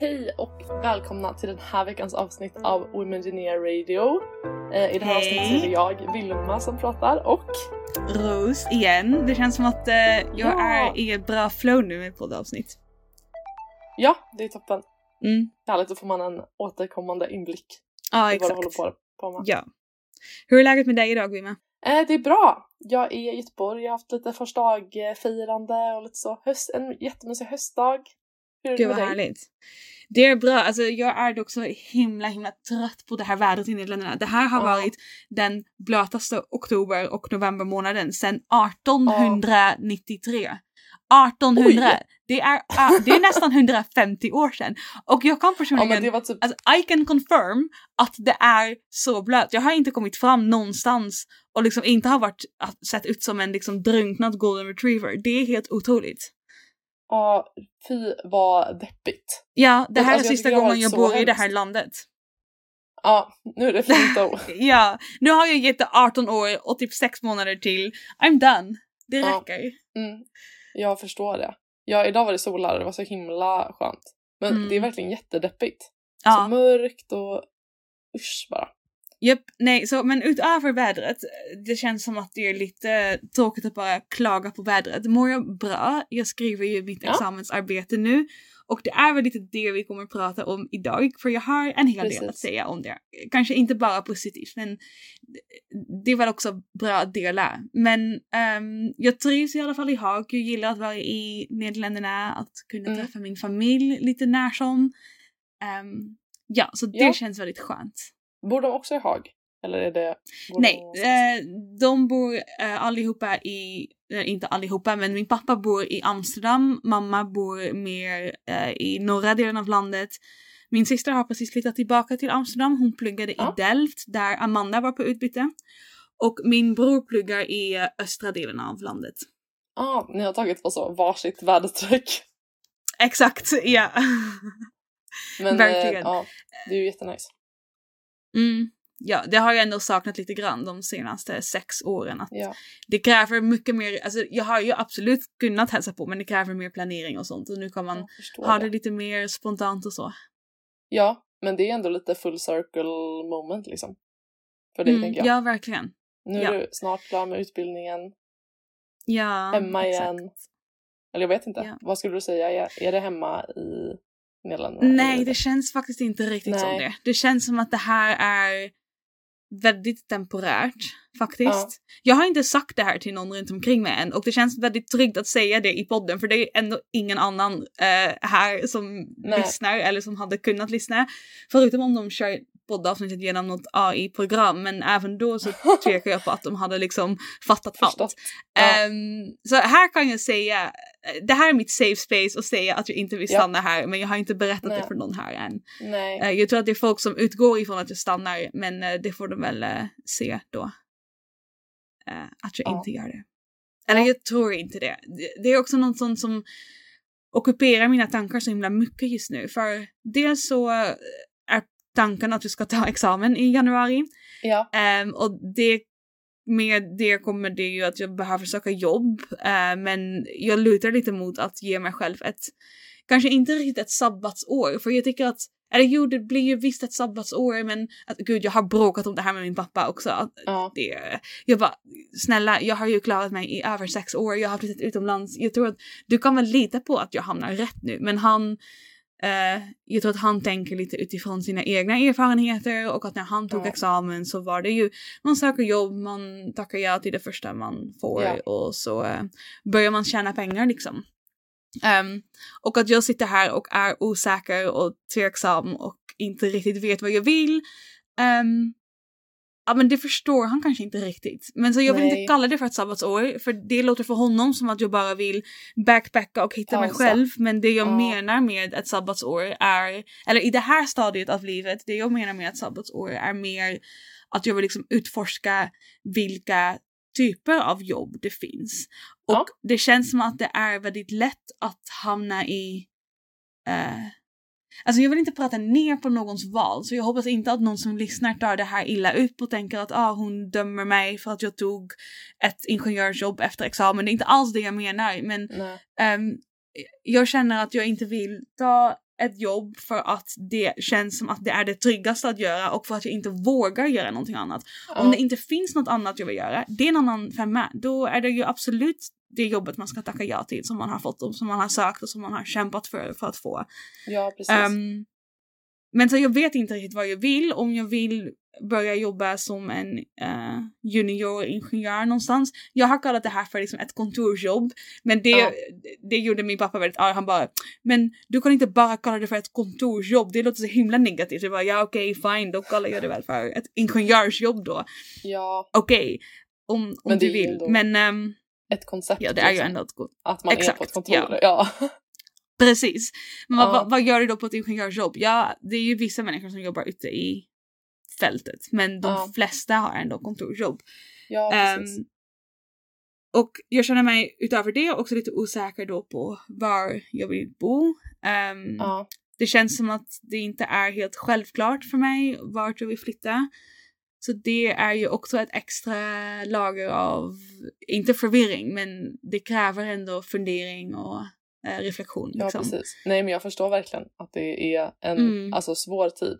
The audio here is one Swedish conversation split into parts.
Hej och välkomna till den här veckans avsnitt av Womengineer Radio. Eh, I det här Hej. avsnittet är det jag, Vilma, som pratar och Rose igen. Det känns som att eh, jag Ja. är i ett bra flow nu med poddavsnitt. ja, det är toppen. Mm. Härligt, då får man en återkommande inblick Ja, i vad du exakt. håller på, på med. Ja. Hur är läget med dig idag Vilma? Eh, det är bra. Jag är i Göteborg, jag har haft lite första dag-firande och lite så. Höst, en jättemysig höstdag. Hur Gud vad härligt. Det är bra, alltså jag är dock så himla himla trött på det här vädret i Nederländerna. Det här har Ja. varit den blötaste oktober och novembermånaden sedan 1893. 1800! Oj. Det är, ah, det är nästan 150 år sedan. Och jag kan Ja personligen var typ, Alltså I can confirm att det är så blött. Jag har inte kommit fram någonstans och liksom inte har varit, sett ut som en liksom drunknad golden retriever. Det är helt otroligt. Ja fy vad deppigt. Ja, det här Alltså, är sista gången jag bor i det här landet. Ja, nu är det fint då. Ja, nu har jag gett det 18 år och typ 6 månader till. I'm done. Det räcker. Mm, jag förstår det. Ja, idag var det solar och det var så himla skönt. Men Mm. det är verkligen jättedeppigt. Så mörkt och usch bara. Japp, nej, så men utöver vädret, det känns som att det är lite tråkigt att bara klaga på vädret. Mår jag bra? Jag skriver ju mitt Ja. examensarbete nu och det är väl lite det vi kommer att prata om idag för jag har en hel del att Precis. säga om det. Kanske inte bara positivt men det- är väl också bra att dela. Men ehm, jag trivs i alla fall i Haag. Jag gillar att vara i Nederländerna, att kunna Mm. träffa min familj lite när som. Ehm, ja, så det Ja. känns väldigt skönt. Bor de också i Haag? Eller är det... Nej, de eh, de bor eh, allihopa i, eh, inte allihopa, men min pappa bor i Amsterdam, mamma bor mer i norra delen av landet. Min syster har precis flyttat tillbaka till Amsterdam, hon pluggade Ja. i Delft där Amanda var på utbyte. Och min bror pluggar i östra delen av landet. ah, ni har tagit på så varsitt väderstreck. Exakt, ja. Men Verkligen. Eh, ja, det är ju jättenice. Mm. Ja, det har jag ändå saknat lite grann de senaste sex åren. Att Ja. Det kräver mycket mer, alltså jag har ju absolut kunnat hälsa på men det kräver mer planering och sånt och nu kan man ha det. det lite mer spontant och så. Ja, men det är ändå lite full circle moment liksom. För dig Mm, tänker jag. ja, verkligen. Nu är ja. du snart klar med utbildningen. Ja, Hemma exakt. igen. Eller jag vet inte. Ja. Vad skulle du säga? Är, är det hemma i Nederländerna? Nej, det känns faktiskt inte riktigt som Nej. det. Det känns som att det här är väldigt temporärt faktiskt. Ja. Jag har inte sagt det här till någon runt omkring mig än och det känns väldigt tryggt att säga det i podden för det är ändå ingen annan eh, här som Nej. lyssnar eller som hade kunnat lyssna. Förutom om de kör poddavsnittet genom något AI-program men även då så tvekar jag på att de hade liksom fattat allt. Förstått. Ja. Ehm, så här kan jag säga, eh, det här är mitt safe space och säga att jag inte vill Ja. stanna här men jag har inte berättat Nej. det för någon här än. Eh, jag tror att det är folk som utgår ifrån att jag stannar men eh, det får de väl eh, se då. Att jag Ja. inte gör det. Eller Ja. jag tror inte det. Det- är också något sånt som ockuperar mina tankar så himla mycket just nu. För dels så tanken att vi ska ta examen i januari. Ja. Ehm, och det, med det kommer det ju att jag behöver söka jobb. eh, men jag lutar lite mot att ge mig själv ett, kanske inte riktigt ett sabbatsår. För jag tycker att, eller jo det blir ju visst ett sabbatsår men att, gud jag har bråkat om det här med min pappa också. Att, Ja. det, jag bara, snälla jag har ju klarat mig i över sex år, jag har flyttat utomlands. Jag tror att du kan väl lita på att jag hamnar rätt nu. Men han, eh, jag tror att han tänker lite utifrån sina egna erfarenheter och att när han tog Ja. examen så var det ju, man söker jobb, man tackar ja till det första man får Ja. och så eh, börjar man tjäna pengar liksom. Ehm, och att jag sitter här och är osäker och tveksam och inte riktigt vet vad jag vill. ehm, ja men det förstår han kanske inte riktigt. Men så jag vill Nej. inte kalla det för ett sabbatsår för det låter för honom som att jag bara vill backpacka och hitta mig Pausa. själv. Men det jag Ja. menar med ett sabbatsår är, eller i det här stadiet av livet, det jag menar med ett sabbatsår är mer att jag vill liksom utforska vilka typer av jobb det finns. Och Ja. det känns som att det är väldigt lätt att hamna i eh, Alltså jag vill inte prata ner på någons val så jag hoppas inte att någon som lyssnar tar det här illa upp och tänker att ah, hon dömer mig för att jag tog ett ingenjörsjobb efter examen. Det är inte alls det jag menar men ehm, jag känner att jag inte vill ta ett jobb för att det känns som att det är det tryggaste att göra och för att jag inte vågar göra någonting annat. Ja. Om det inte finns något annat jag vill göra, det är en annan femma. Då är det ju absolut det jobbet man ska tacka ja till som man har fått och som man har sökt och som man har kämpat för, för att få. ja, precis. Ehm, men så jag vet inte riktigt vad jag vill. Om jag vill börja jobba som en uh, junioringenjör någonstans. Jag har kallat det här för liksom ett kontorsjobb. Men det, Ja. det gjorde min pappa väldigt arg. Han bara, men du kan inte bara kalla det för ett kontorsjobb. Det låter så himla negativt. Jag bara, ja okej fine, då kallar jag det väl för ett ingenjörsjobb då. ja, Okej, om, om det du vill. Men ehm, ett koncept. ja, det är ju liksom, ändå ett gott Att man är på Exakt, ett kontor. ja. Ja. Precis. Men vad, Ja. vad, vad gör du då på ett ingenjörsjobb? Ja, det är ju vissa människor som jobbar ute i fältet, men de Ja. flesta har ändå kontorsjobb. ja, precis. Ehm, och jag känner mig utöver det också lite osäker då på var jag vill bo. Ehm, ja. Det känns som att det inte är helt självklart för mig vart jag vill flytta. Så det är ju också ett extra lager av, inte förvirring, men det kräver ändå fundering och eh, reflektion. Ja, Liksom. precis. Nej, men jag förstår verkligen att det är en Mm. alltså, svår tid.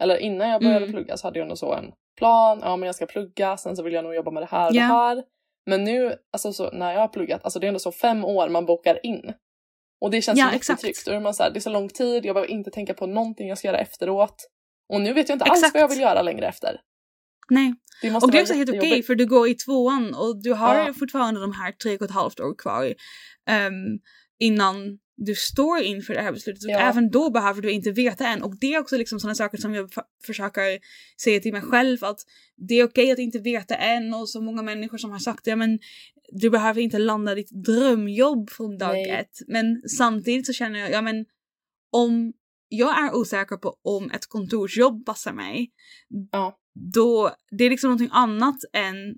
Eller innan jag började Mm. plugga så hade jag ändå så en plan. Ja, men jag ska plugga, sen så vill jag nog jobba med det här och Ja. det här. Men nu, alltså så, när jag har pluggat, alltså det är ändå så fem år man bokar in. Och det känns Ja, jättetryggt. Är man så här, det är så lång tid, jag behöver inte tänka på någonting jag ska göra efteråt. Och nu vet jag inte alls Exakt. vad jag vill göra längre efter. Nej, Det och det är också helt okej för du går i tvåan och du har Ja. fortfarande de här tre och ett halvt år kvar ehm, innan du står inför det här beslutet. Och Ja. även då behöver du inte veta än. Och det är också liksom sådana saker som jag försöker säga till mig själv att det är okej att inte veta än och så många människor som har sagt det men du behöver inte landa ditt drömjobb från dag Nej. ett. Men samtidigt så känner jag, ja men om jag är osäker på om ett kontorsjobb passar mig, Ja. då det är liksom någonting annat än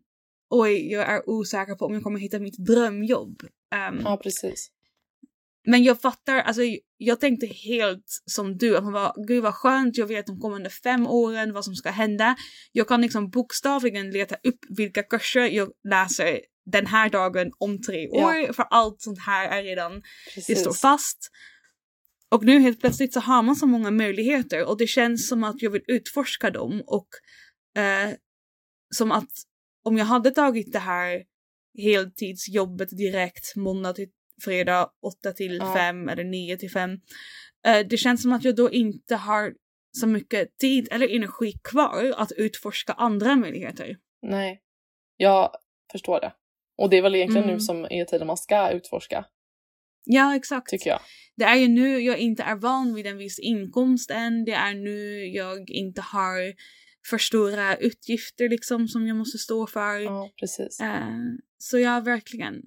oj, jag är osäker på om jag kommer hitta mitt drömjobb. Ehm, Ja, precis. Men jag fattar, alltså jag tänkte helt som du, att man bara, gud vad skönt, jag vet de kommande fem åren vad som ska hända. Jag kan liksom bokstavligen leta upp vilka kurser jag läser den här dagen om tre Ja. år, för allt sånt här är redan det precis. står fast. Och nu helt plötsligt så har man så många möjligheter och det känns som att jag vill utforska dem och eh, som att om jag hade tagit det här heltidsjobbet direkt måndag till fredag 8 till Ja. 5 eller 9 till 5. Eh, det känns som att jag då inte har så mycket tid eller energi kvar att utforska andra möjligheter. Nej, jag förstår det. Och det är väl egentligen Mm. nu som är tiden man ska utforska, Ja, exakt. tycker jag. Det är ju nu jag inte är van vid en viss inkomst än. Det är nu jag inte har för stora utgifter liksom som jag måste stå för. Ja, precis. Eh, så ja, verkligen.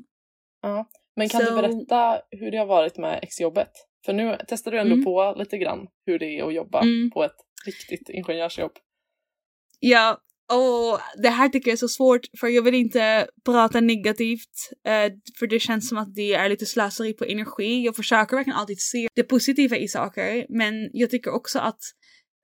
Ja. Men kan du Så- berätta hur det har varit med exjobbet? För nu testar du ändå Mm. på lite grann hur det är att jobba Mm. på ett riktigt ingenjörsjobb. Ja, och det här tycker jag är så svårt för jag vill inte prata negativt eh, för det känns som att det är lite slöseri på energi. Jag försöker verkligen alltid se det positiva i saker men jag tycker också att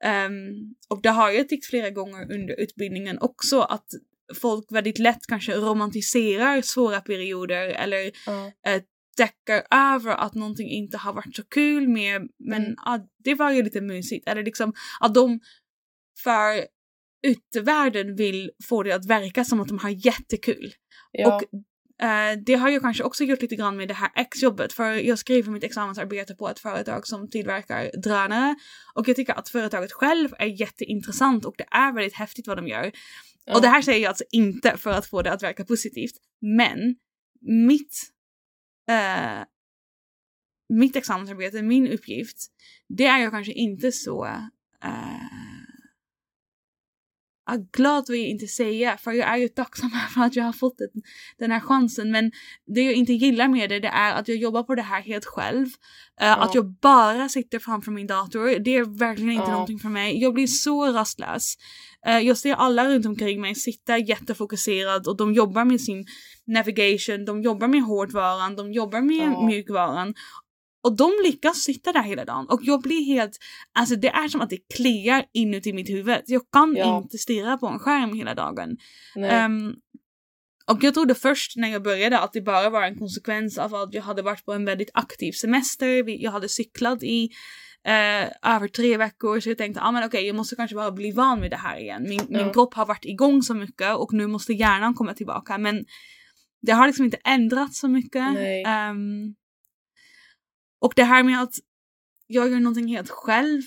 ehm, och det har jag tyckt flera gånger under utbildningen också att folk väldigt lätt kanske romantiserar svåra perioder eller Ja. däckar över att någonting inte har varit så kul med men Mm. ah, det var ju lite mysigt. Eller liksom att de för yttervärlden vill få det att verka som att de har jättekul. Ja. Och eh, det har jag kanske också gjort lite grann med det här exjobbet för jag skriver mitt examensarbete på ett företag som tillverkar drönare och jag tycker att företaget själv är jätteintressant och det är väldigt häftigt vad de gör. Ja. Och det här säger jag alltså inte för att få det att verka positivt, men mitt, eh, mitt examensarbete, min uppgift, det är jag kanske inte så eh, ah, glad vill jag inte säga, för jag är ju tacksam för att jag har fått den, här chansen. Men det jag inte gillar med det, det är att jag jobbar på det här helt själv. Eh, Att jag bara sitter framför min dator, det är verkligen inte Ja. någonting för mig. Jag blir så rastlös. Eh, jag ser alla runt omkring mig sitta jättefokuserad och de jobbar med sin navigation, de jobbar med hårdvaran, de jobbar med Ja. mjukvaran. Och de lyckas sitta där hela dagen och jag blir helt, alltså det är som att det kliar inuti mitt huvud. Jag kan Ja. inte stirra på en skärm hela dagen. Ehm, och jag trodde först när jag började att det bara var en konsekvens av att jag hade varit på en väldigt aktiv semester. Jag hade cyklat i eh, över tre veckor så jag tänkte ah, men okej jag måste kanske bara bli van vid det här igen. Min, Ja. min kropp har varit igång så mycket och nu måste hjärnan komma tillbaka men det har liksom inte ändrats så mycket. Ehm, och det här med att jag gör någonting helt själv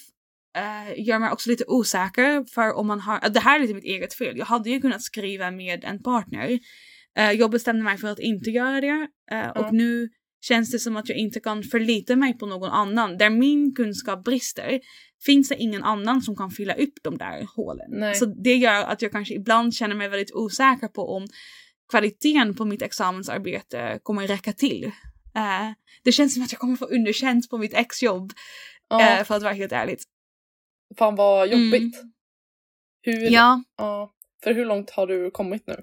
eh, gör mig också lite osäker för om man har, det här är lite mitt eget fel. Jag hade ju kunnat skriva med en partner. Eh, jag bestämde mig för att inte göra det eh, Ja. och nu känns det som att jag inte kan förlita mig på någon annan. Där min kunskap brister finns det ingen annan som kan fylla upp de där hålen. Nej. Så det gör att jag kanske ibland känner mig väldigt osäker på om kvaliteten på mitt examensarbete kommer räcka till. Eh, det känns som att jag kommer få underkänt på mitt exjobb Ja, eh, för att vara helt ärligt. fan vad jobbigt. Hur, Ja, ja. För hur långt har du kommit nu?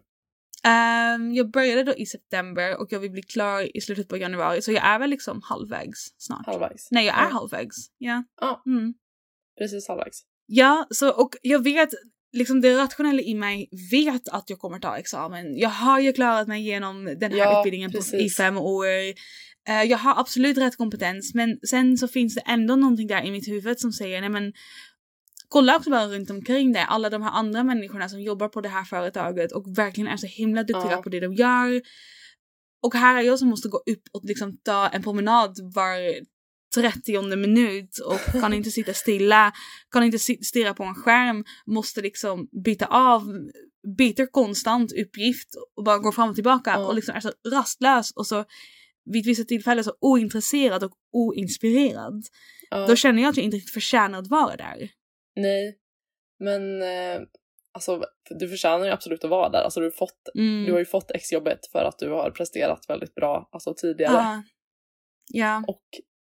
Ehm, jag började då i september och jag vill bli klar i slutet på januari så jag är väl liksom halvvägs snart. Halvvägs? Nej, jag är Ja. halvvägs. Ja. Ja. Mm. Precis halvvägs. Ja, så, och jag vet, liksom det rationella i mig vet att jag kommer ta examen. Jag har ju klarat mig igenom den här Ja, utbildningen på, i fem år. Eh, jag har absolut rätt kompetens men sen så finns det ändå någonting där i mitt huvud som säger nej men kolla också bara runt omkring det. Alla de här andra människorna som jobbar på det här företaget och verkligen är så himla duktiga Ja. på det de gör. Och här är jag som måste gå upp och liksom ta en promenad var 30 minut och kan inte sitta stilla, kan inte stirra på en skärm, måste liksom byta av, byter konstant uppgift och bara går fram och tillbaka Ja. och liksom är så rastlös och så vid vissa tillfällen så ointresserad och oinspirerad. Ja. Då känner jag att jag inte riktigt förtjänar att vara där. Nej. Men eh, alltså, du förtjänar ju absolut att vara där. Alltså, du, har fått, Mm. du har ju fått exjobbet för att du har presterat väldigt bra alltså, tidigare. Ja. Ja. Och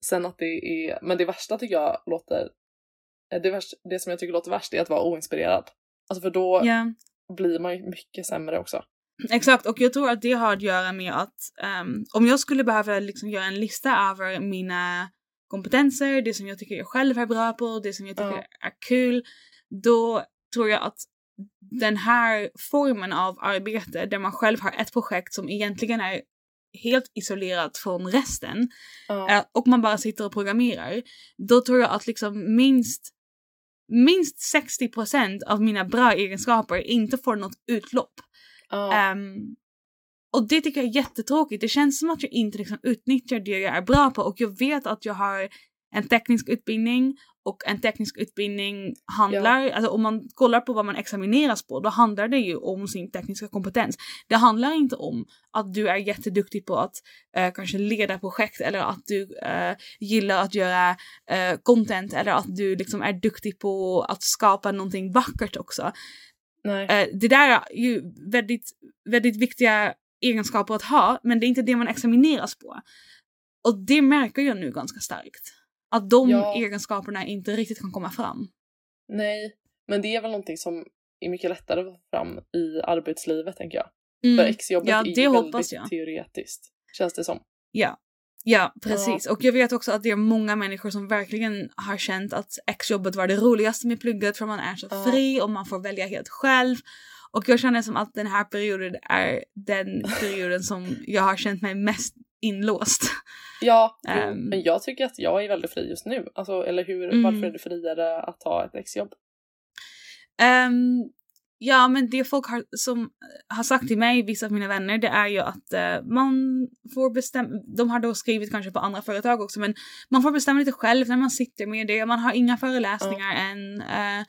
sen att det är, men det värsta tycker jag låter, eh, det, värsta, det som jag tycker låter värst är att vara oinspirerad. Alltså för då ja. blir man ju mycket sämre också. Exakt, och jag tror att det har att göra med att ehm, om jag skulle behöva liksom göra en lista över mina kompetenser, det som jag tycker jag själv är bra på, det som jag tycker Ja. är kul, då tror jag att den här formen av arbete där man själv har ett projekt som egentligen är helt isolerat från resten Ja. eh, och man bara sitter och programmerar, då tror jag att liksom minst minst 60% av mina bra egenskaper inte får något utlopp. Ja. Ehm, och det tycker jag är jättetråkigt. Det känns som att jag inte liksom utnyttjar det jag är bra på och jag vet att jag har en teknisk utbildning och en teknisk utbildning handlar, alltså om man kollar på vad man examineras på, då handlar det ju om sin tekniska kompetens. Det handlar inte om att du är jätteduktig på att eh, kanske leda projekt eller att du eh, gillar att göra eh, content eller att du liksom är duktig på att skapa någonting vackert också. Nej. Eh, det där är ju väldigt, väldigt viktiga egenskaper att ha, men det är inte det man examineras på. Och det märker jag nu ganska starkt. Att de Ja. egenskaperna inte riktigt kan komma fram. Nej. Men det är väl någonting som är mycket lättare att få fram i arbetslivet tänker jag. Mm. För exjobbet Ja, är det ju hoppas väldigt jag. teoretiskt. Känns det som. Ja. Ja, precis. Och jag vet också att det är många människor som verkligen har känt att exjobbet var det roligaste med plugget för man är så Ja. fri och man får välja helt själv. Och jag känner som att den här perioden är den perioden som jag har känt mig mest inlåst. Ja, Ehm. men jag tycker att jag är väldigt fri just nu. Alltså, eller hur? Mm. Varför är det friare att ta ett exjobb? Ehm, ja, men det folk har, som har sagt till mig, vissa av mina vänner, det är ju att eh, man får bestämma, de har då skrivit kanske på andra företag också, men man får bestämma lite själv när man sitter med det, man har inga föreläsningar än. Eh,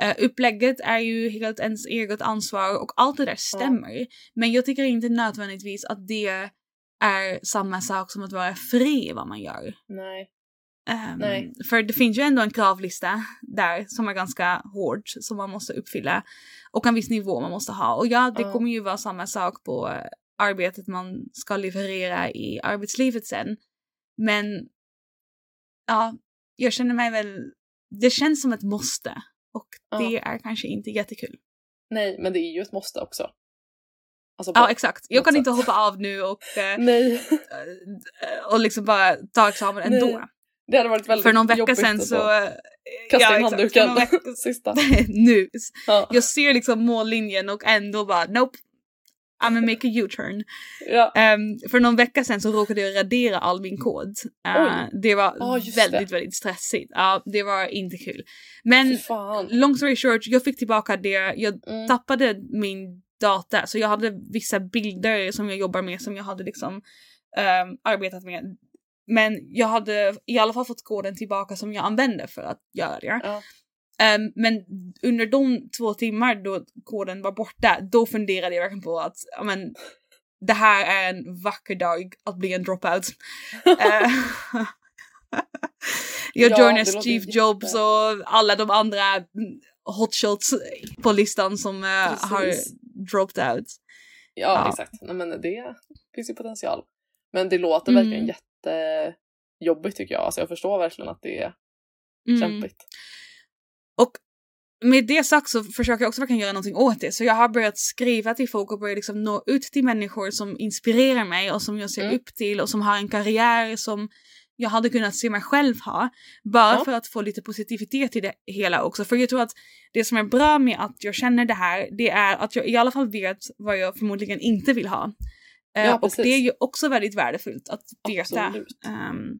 eh, upplägget är ju helt ens eget ansvar och allt det där stämmer. Men jag tycker inte nödvändigtvis att det är samma sak som att vara fri i vad man gör. Nej. Nej. För det finns ju ändå en kravlista där som är ganska hård som man måste uppfylla och en viss nivå man måste ha. Och ja, det Ja. kommer ju vara samma sak på eh, arbetet man ska leverera i arbetslivet sen. Men ja, jag känner mig väl, det känns som ett måste och det är kanske inte jättekul. Nej, men det är ju ett måste också. Alltså, Ja, exakt. Jag kan något inte sätt. hoppa av nu och, eh, Nej, eh, och liksom bara ta examen ändå. Nej. Det hade varit väldigt För någon vecka sedan så... eh, Kasta ja, in handduken. vecka- Sista. nu. Ja. Jag ser liksom mållinjen och ändå bara nope. I'm gonna make a U-turn. Ja. Ehm, för någon vecka sedan så råkade jag radera all min kod. Eh, det var just väldigt, det. väldigt stressigt. Ja, det var inte kul. Men long story short, jag fick tillbaka det. Jag Mm. tappade min data så jag hade vissa bilder som jag jobbar med som jag hade liksom ehm, arbetat med. Men jag hade i alla fall fått koden tillbaka som jag använde för att göra det. Ja. Ehm, men under de två timmar då koden var borta, då funderade jag verkligen på att ja, men, det här är en vacker dag att bli en dropout. Eh, jag Ja, joinar det låter Steve jätte- Jobs och alla de andra mm, hotshots på listan som eh, har dropped out. Ja, Ja. exakt. Nej, men det finns ju potential. Men det låter Mm. verkligen jättejobbigt tycker jag. Alltså jag förstår verkligen att det är Mm. kämpigt. Och med det sagt så försöker jag också verkligen göra någonting åt det. Så jag har börjat skriva till folk och börjat liksom nå ut till människor som inspirerar mig och som jag ser Mm. upp till och som har en karriär som jag hade kunnat se mig själv ha. Bara Ja. för att få lite positivitet i det hela också. För jag tror att det som är bra med att jag känner det här, det är att jag i alla fall vet vad jag förmodligen inte vill ha. Eh, Ja, och det är ju också väldigt värdefullt att veta. Ehm,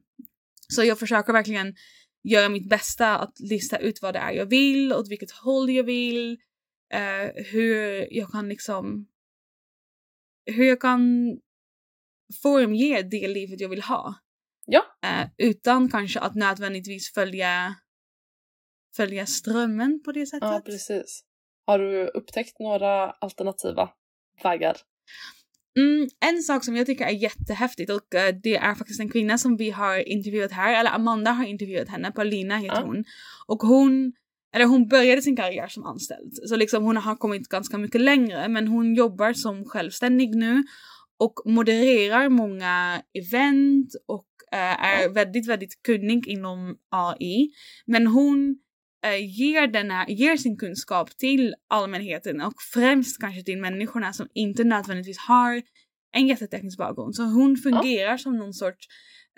så jag försöker verkligen göra mitt bästa att lista ut vad det är jag vill, åt vilket håll jag vill, eh, hur jag kan liksom hur jag kan formge det livet jag vill ha. Ja. Eh, utan kanske att nödvändigtvis följa följa strömmen på det sättet. Ja, precis. Har du upptäckt några alternativa vägar? Mm, en sak som jag tycker är jättehäftigt och eh, det är faktiskt en kvinna som vi har intervjuat här, eller Amanda har intervjuat henne, Paulina heter Ja. hon. Och hon, eller hon började sin karriär som anställd, så liksom hon har kommit ganska mycket längre men hon jobbar som självständig nu och modererar många event och eh, är väldigt, väldigt kunnig inom AI. Men hon eh, ger, den här, ger sin kunskap till allmänheten och främst kanske till människorna som inte nödvändigtvis har en jätteteknisk bakgrund. Så hon fungerar som någon sorts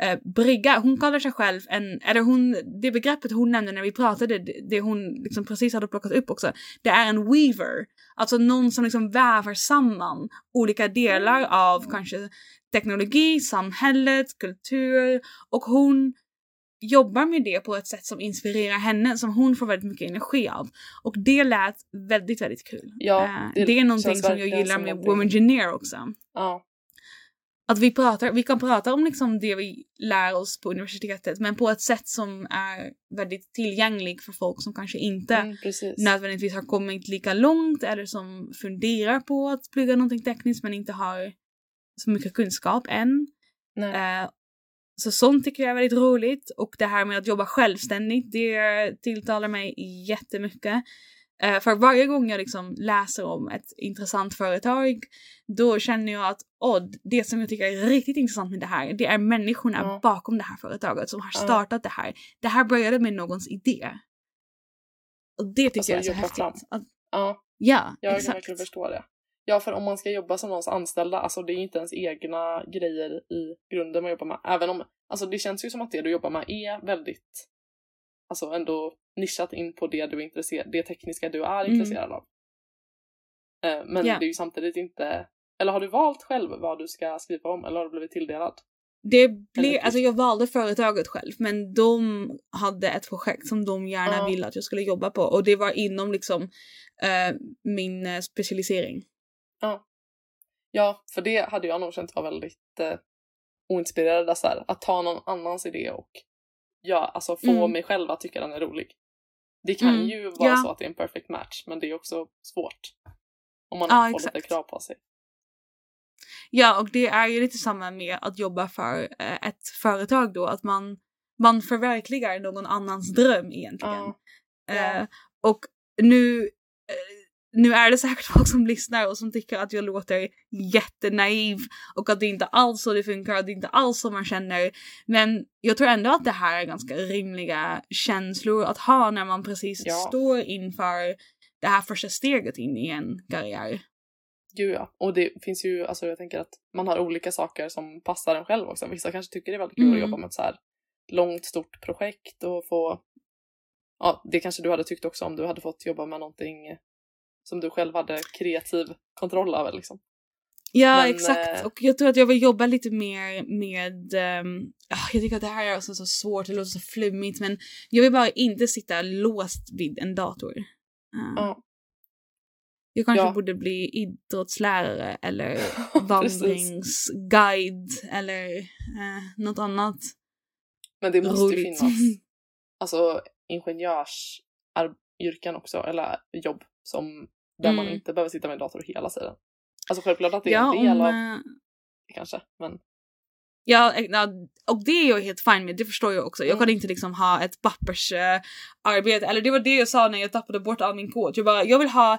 eh, brygga. Hon kallar sig själv en, eller hon, det begreppet hon nämnde när vi pratade, det, det hon liksom precis hade plockat upp också, det är en weaver. Alltså någon som liksom väver samman olika delar av kanske teknologi, samhället, kultur och hon jobbar med det på ett sätt som inspirerar henne, som hon får väldigt mycket energi av. Och det lät väldigt, väldigt kul. Ja, Eh, det det, är någonting som jag gillar med någonting- Womangineer också. Ja, Att vi, pratar, vi kan prata om liksom det vi lär oss på universitetet men på ett sätt som är väldigt tillgängligt för folk som kanske inte mm, nödvändigtvis har kommit lika långt eller som funderar på att plugga någonting tekniskt men inte har så mycket kunskap än. Nej. Så sånt tycker jag är väldigt roligt och det här med att jobba självständigt det tilltalar mig jättemycket. Eh, för varje gång jag liksom läser om ett intressant företag då känner jag att åh, det som jag tycker är riktigt intressant med det här det är människorna Ja. bakom det här företaget som har startat det här. Det här började med någons idé. Och det tycker Alltså, jag är så häftigt. Att, Ja, ja, jag kan exakt. verkligen förstå det. Ja, för om man ska jobba som någons anställda, alltså det är inte ens egna grejer i grunden man jobbar med. Även om, alltså det känns ju som att det du jobbar med är väldigt, alltså ändå nischat in på det du är intresserad, det tekniska du är Mm. intresserad av. Eh, Men Ja. det är ju samtidigt inte, eller har du valt själv vad du ska skriva om eller har du blivit tilldelad? Det blev, Eller- alltså jag valde företaget själv men de hade ett projekt som de gärna Ja. ville att jag skulle jobba på och det var inom liksom eh, min eh, specialisering. Ja. Ja, för det hade jag nog känt var väldigt eh, oinspirerad så här, att ta någon annans idé och ja, alltså få Mm. mig själv att tycka den är rolig. Det kan Mm. ju vara Ja. så att det är en perfect match, men det är också svårt. Om man Ja, får lite exakt. krav på sig. Ja och det är ju lite samma med att jobba för eh, ett företag då att man, man förverkligar någon annans dröm egentligen. Ja. Ja. Eh, och nu, eh, nu är det säkert folk som lyssnar och som tycker att jag låter jättenaiv och att det inte alls så det funkar, att det inte alls så man känner. Men jag tror ändå att det här är ganska rimliga känslor att ha när man precis Ja. står inför det här första steget in i en karriär. Gud ja. Och det finns ju, alltså jag tänker att man har olika saker som passar en själv också. Vissa kanske tycker det är väldigt kul Mm. att jobba med ett så här långt, stort projekt och få... Ja, det kanske du hade tyckt också om du hade fått jobba med någonting som du själv hade kreativ kontroll över liksom. Ja, Men, exakt. eh, Och jag tror att jag vill jobba lite mer med... ah, jag tycker att det här är också så svårt, det låter så flummigt, men jag vill bara inte sitta låst vid en dator. Eh, Ja. Jag kanske Ja. borde bli idrottslärare eller vandringsguide eller eh, något annat Men det måste ju finnas alltså ingenjörsyrken också, eller jobb som där man Mm. inte behöver sitta med en dator hela tiden. Alltså självklart att det är ja, en del om, av eh, kanske, men Ja, eh, ja, och det är jag helt fine med, det förstår jag också. Jag Mm. kan inte liksom ha ett pappersarbete, arbete eller det var det jag sa när jag tappade bort all min kod. Jag bara, jag vill ha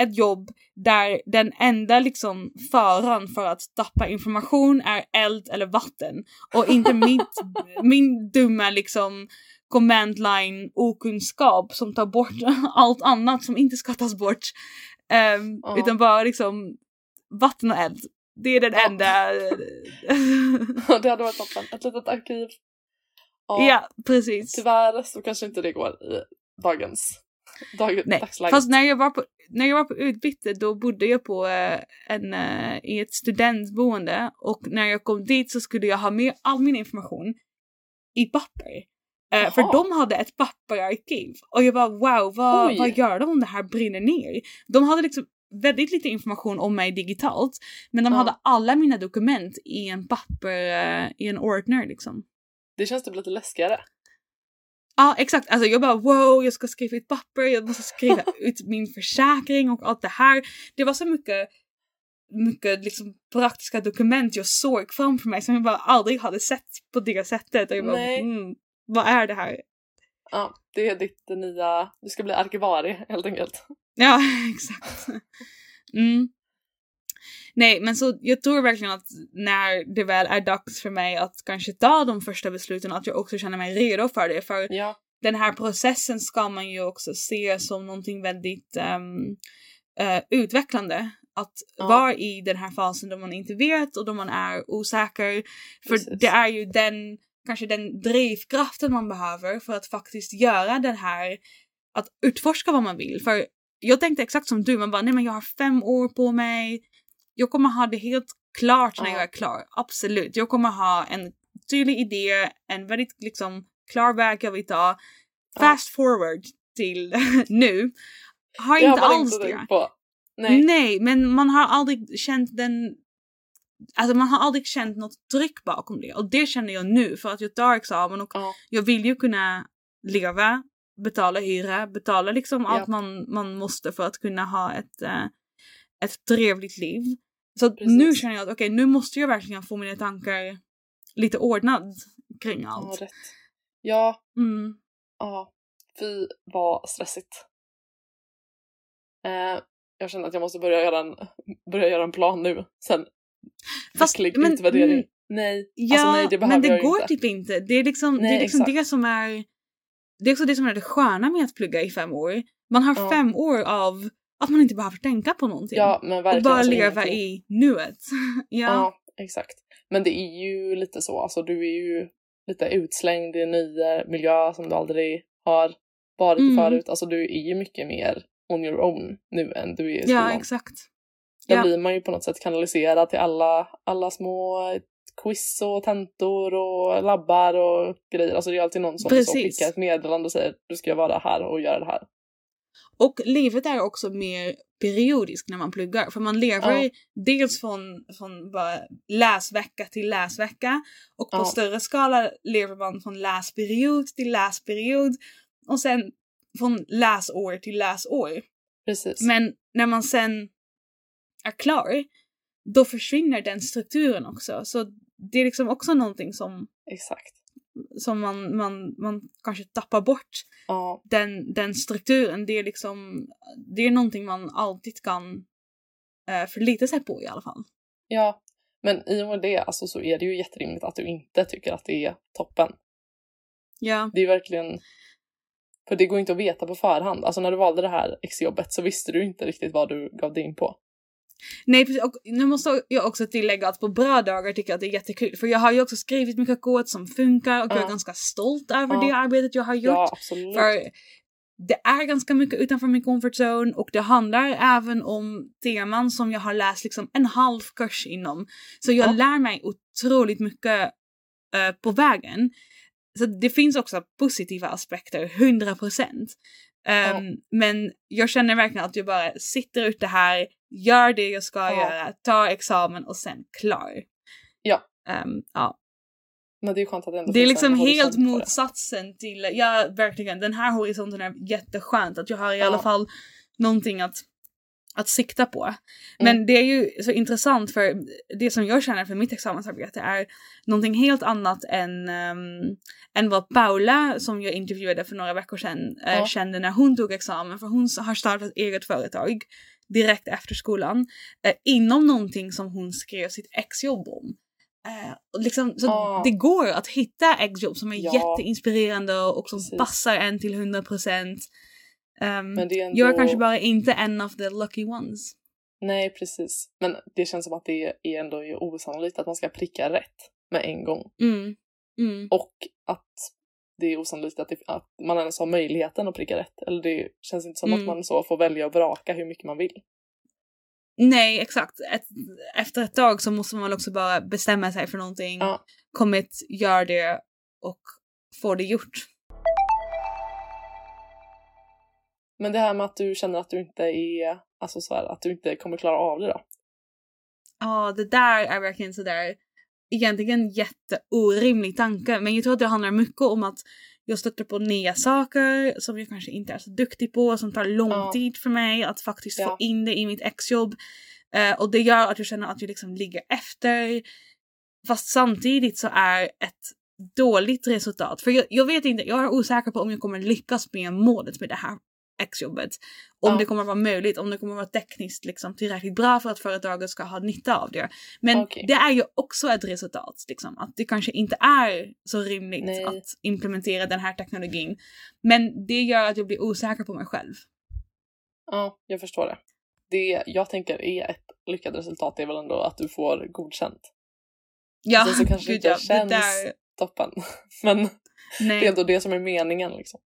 ett jobb där den enda liksom faran för att tappa information är eld eller vatten och inte mitt, min dumma liksom command line okunskap som tar bort allt annat som inte ska tas bort. Ehm, Ja. Utan bara liksom vatten och eld. Det är den Ja. enda... det hade varit toppen. Ett litet arkiv. Ja, ja, precis. Tyvärr så kanske inte det går i dagens dag, Nej, dagsläget. fast när jag var på, när jag var på utbyte då bodde jag på eh, en, eh, i ett studentboende och när jag kom dit så skulle jag ha med all min information i papper. Eh, för Jaha. de hade ett papperarkiv och jag bara wow, vad, Oj. vad gör de om det här brinner ner? De hade liksom väldigt lite information om mig digitalt men de Ja. hade alla mina dokument i en papper, eh, i en ordner liksom. Det känns typ lite läskigare. Ja exakt, alltså jag bara wow jag ska skriva ett papper, jag måste skriva ut min försäkring och allt det här. Det var så mycket, mycket liksom praktiska dokument jag såg framför mig som jag bara aldrig hade sett på det sättet. Och jag bara, Nej. mm, vad är det här? Ja, det är ditt nya... Du ska bli arkivarie helt enkelt. Ja exakt. Mm. Nej men så jag tror verkligen att när det väl är dags för mig att kanske ta de första besluten att jag också känner mig redo för det. För Ja, den här processen ska man ju också se som någonting väldigt ehm, eh, utvecklande. Att Ja. vara i den här fasen då man inte vet och då man är osäker. För Precis. det är ju den, kanske den drivkraften man behöver för att faktiskt göra den här, att utforska vad man vill. För jag tänkte exakt som du, man bara nej men jag har fem år på mig. Jag kommer ha det helt klart när Ja. jag är klar. Absolut. Jag kommer ha en tydlig idé, en väldigt liksom klar väg jag vill ta. Fast forward till nu. Har har inte alls inte det. Nej. Nej, men man har aldrig känt den... Alltså man har aldrig känt något tryck bakom det och det känner jag nu för att jag tar examen och Ja. jag vill ju kunna leva, betala hyra, betala liksom allt Ja. man, man måste för att kunna ha ett, eh, ett trevligt liv. Så Precis. nu känner jag att okej, nu måste jag verkligen få mina tankar lite ordnad kring Ja, allt. rätt. Ja, Mm. ja. Fy vad stressigt. Eh, jag känner att jag måste börja göra en, börja göra en plan nu. Sen Fast, verklig men- utvärdering. mm, Nej, Ja, alltså nej det men det går inte. typ inte. Det är liksom, det, Nej, är liksom det som är det är också det som är det sköna med att plugga i fem år. Man har Ja. fem år av att man inte behöver tänka på någonting. Ja, men och verkligen. bara alltså, leva ingenting. i nuet. ja. Ja, exakt. Men det är ju lite så, alltså du är ju lite utslängd i en ny eh, miljö som du aldrig har varit Mm. förut. Alltså du är ju mycket mer on your own nu än du är i skolan. ja, exakt. Där Ja. blir man ju på något sätt kanaliserad till alla, alla små quiz och tentor och labbar och grejer. Alltså det är alltid någon som Precis. skickar ett meddelande och säger du ska vara här och göra det här. Och livet är också mer periodiskt när man pluggar. För man lever Ja. dels från, från läsvecka till läsvecka. Och på Ja. större skala lever man från läsperiod till läsperiod. Och sen från läsår till läsår. Precis. Men när man sen är klar, då försvinner den strukturen också. Så det är liksom också någonting som, Exakt. som man, man, man kanske tappar bort. Ja, Den, den strukturen, det är liksom, det är någonting man alltid kan eh, förlita sig på i alla fall. ja. Men i och med det alltså, så är det ju jätterimligt att du inte tycker att det är toppen. Ja, Det är verkligen... För det går inte att veta på förhand. Alltså när du valde det här exjobbet så visste du inte riktigt vad du gav dig in på. Nej precis. Och nu måste jag också tillägga att på bra dagar tycker jag att det är jättekul. För jag har ju också skrivit mycket kod som funkar och jag Ja. är ganska stolt över Ja. det arbetet jag har gjort. Ja. För det är ganska mycket utanför min comfort zone och det handlar även om teman som jag har läst liksom en halv kurs inom. Så jag Ja. lär mig otroligt mycket eh, på vägen. Så det finns också positiva aspekter, 100 procent. Ehm, Men jag känner verkligen att jag bara sitter ute här, gör det jag ska Ja. göra, tar examen och sen klar. Ja. Ehm, ja. Men det är skönt att det ändå Det är liksom helt motsatsen till, ja verkligen, den här horisonten är jätteskönt att jag har i Ja. alla fall någonting att, att sikta på. Mm. Men det är ju så intressant för det som jag känner för mitt examensarbete är någonting helt annat än, um, än vad Paula som jag intervjuade för några veckor sedan Ja. kände när hon tog examen för hon har startat eget företag direkt efter skolan eh, inom någonting som hon skrev sitt exjobb om. Eh, liksom, så Ah. det går att hitta exjobb som är Ja. jätteinspirerande och som Precis. passar en till 100 procent. Um, är ändå... Jag är kanske bara inte en of the lucky ones. Nej, precis. Men det känns som att det är ändå osannolikt att man ska pricka rätt med en gång. Mm. Mm. Och att det är osannolikt att, det, att man ens har möjligheten att pricka rätt. Eller det känns inte som Mm. att man så får välja och vraka hur mycket man vill. Nej, exakt. Ett, efter ett tag så måste man också bara bestämma sig för någonting. Ja. Commit, gör det och få det gjort. Men det här med att du känner att du inte är, alltså så här, att du inte kommer klara av det då? Ja, det där är verkligen sådär egentligen jätteorimlig tanke. Men jag tror att det handlar mycket om att jag stöter på nya saker som jag kanske inte är så duktig på, som tar lång Ja. tid för mig att faktiskt få Ja. in det i mitt exjobb. Eh, och det gör att jag känner att jag liksom ligger efter. Fast samtidigt så är ett dåligt resultat. För jag, jag vet inte, jag är osäker på om jag kommer lyckas med målet med det här exjobbet. Om Ja. det kommer vara möjligt, om det kommer vara tekniskt liksom, tillräckligt bra för att företaget ska ha nytta av det. Men Okej. det är ju också ett resultat, liksom, att det kanske inte är så rimligt Nej. att implementera den här teknologin. Men det gör att jag blir osäker på mig själv. Ja, jag förstår det. Det jag tänker är ett lyckat resultat är väl ändå att du får godkänt. Ja, Sen så kanske gud inte ja, känns det där, toppen. Men det är nej. ändå det som är meningen liksom.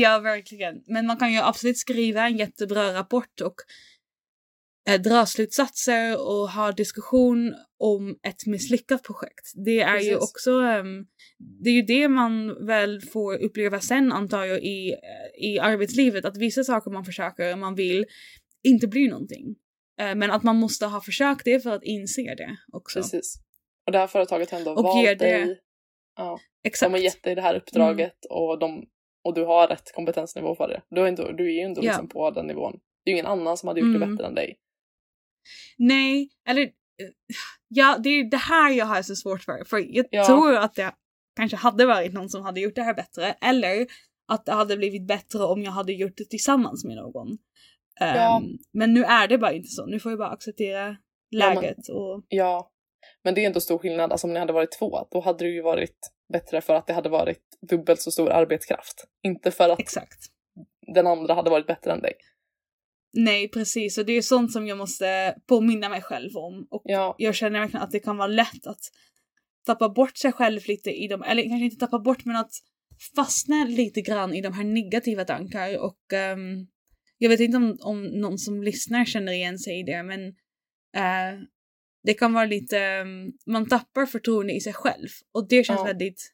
Ja, verkligen. Men man kan ju absolut skriva en jättebra rapport och eh, dra slutsatser och ha diskussion om ett misslyckat projekt. Det är ju Precis. också, ehm, det är ju det man väl får uppleva sen antar jag i, eh, i arbetslivet, att vissa saker man försöker, man vill, inte blir någonting. Eh, men att man måste ha försökt det för att inse det också. Precis. Och det här företaget har ändå Och valt det- dig. Ja, Exakt. de har gett dig det här uppdraget och, de, och du har rätt kompetensnivå för det. Du är, ändå, du är ju ändå Ja. liksom på den nivån. Det är ju ingen annan som hade gjort det Mm. bättre än dig. Nej, eller eh, ja, det är det här jag har så svårt för. För jag Ja. tror att det kanske hade varit någon som hade gjort det här bättre. Eller att det hade blivit bättre om jag hade gjort det tillsammans med någon. Ja. Ehm, men nu är det bara inte så. Nu får jag bara acceptera Ja, men- läget. och, Ja, men det är ändå stor skillnad. Alltså om ni hade varit två, då hade det ju varit bättre för att det hade varit dubbelt så stor arbetskraft. Inte för att exakt. den andra hade varit bättre än dig. Nej, precis. Och det är sånt som jag måste påminna mig själv om. Och Ja, jag känner verkligen att det kan vara lätt att tappa bort sig själv lite i dem, eller kanske inte tappa bort men att fastna lite grann i de här negativa tankar och ehm, jag vet inte om, om någon som lyssnar känner igen sig i det men eh, det kan vara lite, ehm, man tappar förtroende i sig själv och det känns Ja. väldigt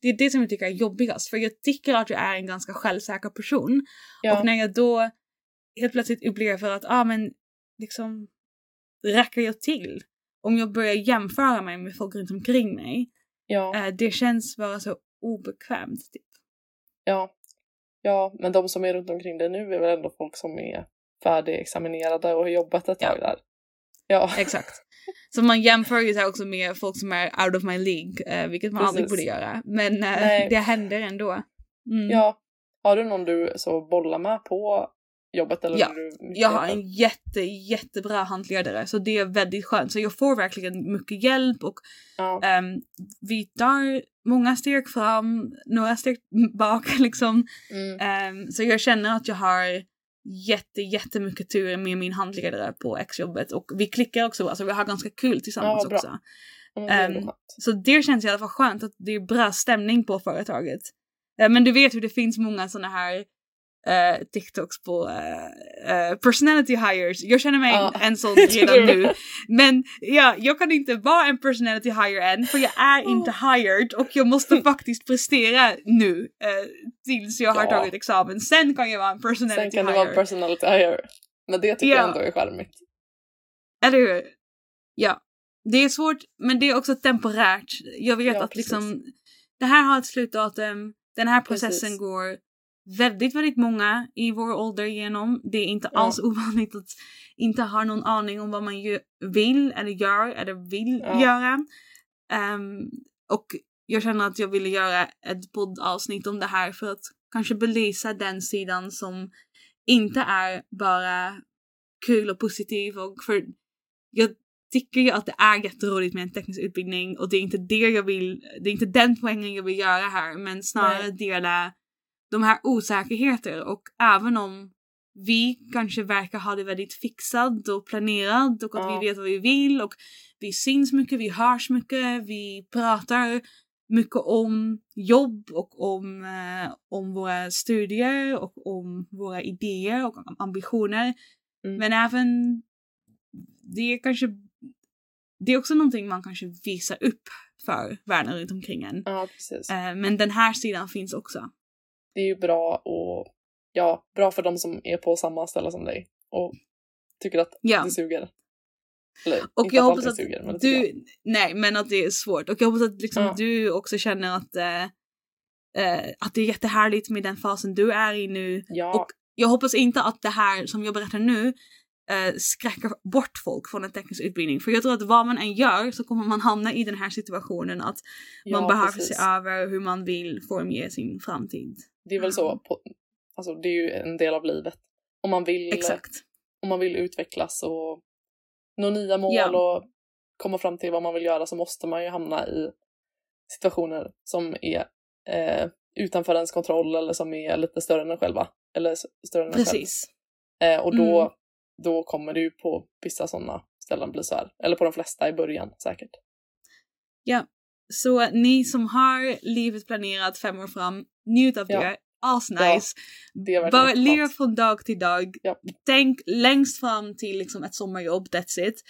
det är det som jag tycker är jobbigast för jag tycker att jag är en ganska självsäker person ja, och när jag då helt plötsligt upplever att, ah men liksom, räcker jag till? Om jag börjar jämföra mig med folk runt omkring mig, ja, eh, det känns bara så obekvämt. Typ. ja. Ja, men de som är runt omkring dig nu är väl ändå folk som är färdigexaminerade och har jobbat ett Ja. tag där. Ja, Exakt. Så man jämför ju också med folk som är out of my League, eh, vilket man aldrig Precis. borde göra. Men eh, det händer ändå. Mm. ja. Har du någon du så bollar med på jobbet eller Ja, du Jag har en jätte, jättebra handledare så det är väldigt skönt. Så jag får verkligen mycket hjälp och Ja, ehm, vi tar många steg fram, några steg bak liksom. mm, Ehm, så jag känner att jag har jätte, jättemycket tur med min handledare på exjobbet och vi klickar också, alltså vi har ganska kul tillsammans Ja, också. skönt. Så det känns i alla fall skönt att det är bra stämning på företaget. Eh, men du vet hur det finns många sådana här eh, TikToks på eh, eh, personality hires. Jag känner mig Ja. en sån redan nu. Men ja, jag kan inte vara en personality hire än för jag är inte hired och jag måste faktiskt prestera nu eh, tills jag har Ja. tagit examen. Sen kan jag vara en personality Sen kan hire. det vara personality hire. Men det tycker Ja. jag ändå är charmigt. Eller hur? Ja. Det är svårt, men det är också temporärt. Jag vet Ja, att precis. liksom, det här har ett slutdatum, den här processen Precis. går väldigt, väldigt många i vår ålder igenom. Det är inte alls ovanligt att inte ha någon aning om vad man vill eller gör eller vill Ja. göra. Ehm, och jag känner att jag ville göra ett poddavsnitt om det här för att kanske belysa den sidan som inte är bara kul och positiv och för jag tycker ju att det är jätteroligt med en teknisk utbildning och det är inte det jag vill, det är inte den poängen jag vill göra här men snarare Nej. dela de här osäkerheter och även om vi kanske verkar ha det väldigt fixat och planerat och att Ja. vi vet vad vi vill och vi syns mycket, vi hörs mycket, vi pratar mycket om jobb och om, eh, om våra studier och om våra idéer och ambitioner. Mm. Men även det är kanske det är också någonting man kanske visar upp för världen runt omkring en. Ja. Eh, men den här sidan finns också. Det är ju bra och ja, bra för de som är på samma ställe som dig och tycker att Ja. det suger. Eller Och jag hoppas att suger, men tycker jag. du, nej men att det är svårt. Och jag hoppas att liksom Ja. du också känner att, eh, eh, att det är jättehärligt med den fasen du är i nu. Ja, Och jag hoppas inte att det här som jag berättar nu eh, skräcker bort folk från en teknisk utbildning. För jag tror att vad man än gör så kommer man hamna i den här situationen att man ja, behöver precis. se över hur man vill formge sin framtid. Det är väl så, på, alltså det är ju en del av livet. Om man vill, Exakt. om man vill utvecklas och nå nya mål Ja. och komma fram till vad man vill göra så måste man ju hamna i situationer som är eh, utanför ens kontroll eller som är lite större än en själva. Eller större än en själv. Precis. Eh, och då, Mm. då kommer det ju på vissa sådana ställen bli så här. Eller på de flesta i början säkert. Ja. Så ni som har livet planerat fem år fram, njut av Ja. det. Asnice. Det är verkligen Bara lev från dag till dag. Ja. Tänk längst fram till liksom ett sommarjobb, that's it.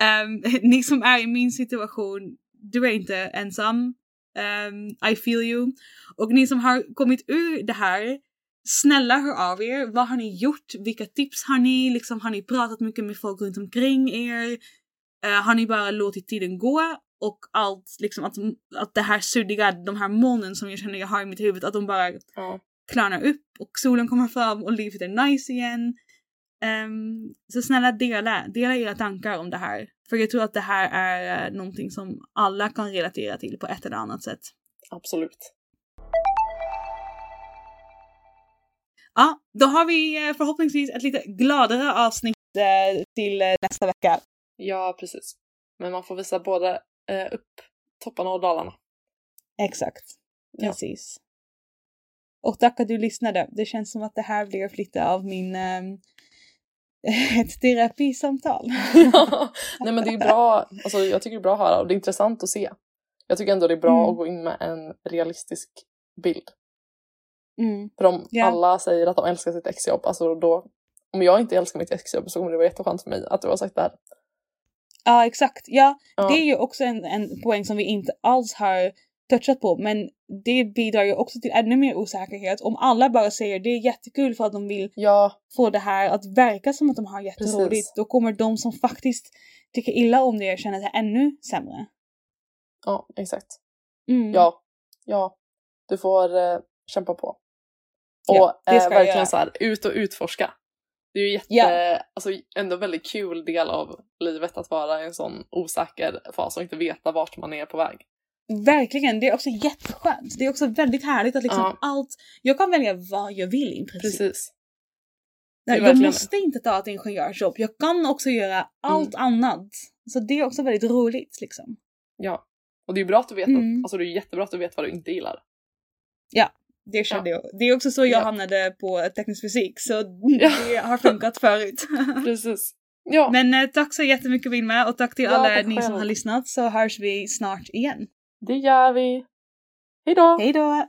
Ehm, ni som är i min situation, du är inte ensam. Ehm, I feel you. Och ni som har kommit ur det här, snälla hör av er. Vad har ni gjort? Vilka tips har ni? Liksom, har ni pratat mycket med folk runt omkring er? Eh, har ni bara låtit tiden gå? Och allt, liksom att, att det här suddiga, de här molnen som jag känner jag har i mitt huvud, att de bara Ja, klarnar upp och solen kommer fram och livet är nice igen. Ehm, så snälla dela, dela era tankar om det här. För jag tror att det här är uh, någonting som alla kan relatera till på ett eller annat sätt. absolut. Ja, då har vi eh, förhoppningsvis ett lite gladare avsnitt eh, till eh, nästa vecka. Ja, precis. Men man får visa både eh, upp topparna och dalarna. Exakt. Ja. Precis. Och tack att du lyssnade. Det känns som att det här blev lite av min ehm, ett terapisamtal. Nej men det är bra, alltså jag tycker det är bra att höra och det är intressant att se. Jag tycker ändå det är bra Mm. att gå in med en realistisk bild. Mm. För om Ja. alla säger att de älskar sitt exjobb, alltså då, om jag inte älskar mitt exjobb så kommer det vara jätteskönt för mig att du har sagt det här. Ja, exakt. Ja, Ja, det är ju också en, en poäng som vi inte alls har touchat på, men det bidrar ju också till ännu mer osäkerhet. Om alla bara säger det är jättekul för att de vill ja, få det här att verka som att de har jätteroligt, Precis. då kommer de som faktiskt tycker illa om det känna sig ännu sämre. ja exakt. Mm. Ja, ja, du får eh, kämpa på. Och Ja, det eh, verkligen så här, ut och utforska. Det är ju jätte, Ja. alltså ändå väldigt kul del av livet att vara i en sån osäker fas och inte veta vart man är på väg. Verkligen, det är också jätteskönt. Det är också väldigt härligt att liksom Ja. allt, jag kan välja vad jag vill i princip. Precis. Nej, jag måste inte ta ett ingenjörsjobb, jag kan också göra allt annat. Så det är också väldigt roligt liksom. Ja. Och det är bra att du vet, Mm. att, alltså det är jättebra att du vet vad du inte gillar. Det kände jag. Det är också så jag Ja. hamnade på teknisk fysik, så Ja. det har funkat förut. Precis. Ja, Men eh, tack så jättemycket Vilma och tack till Ja, alla ni som själv. har lyssnat så hörs vi snart igen. det gör vi. Hejdå! Hej då!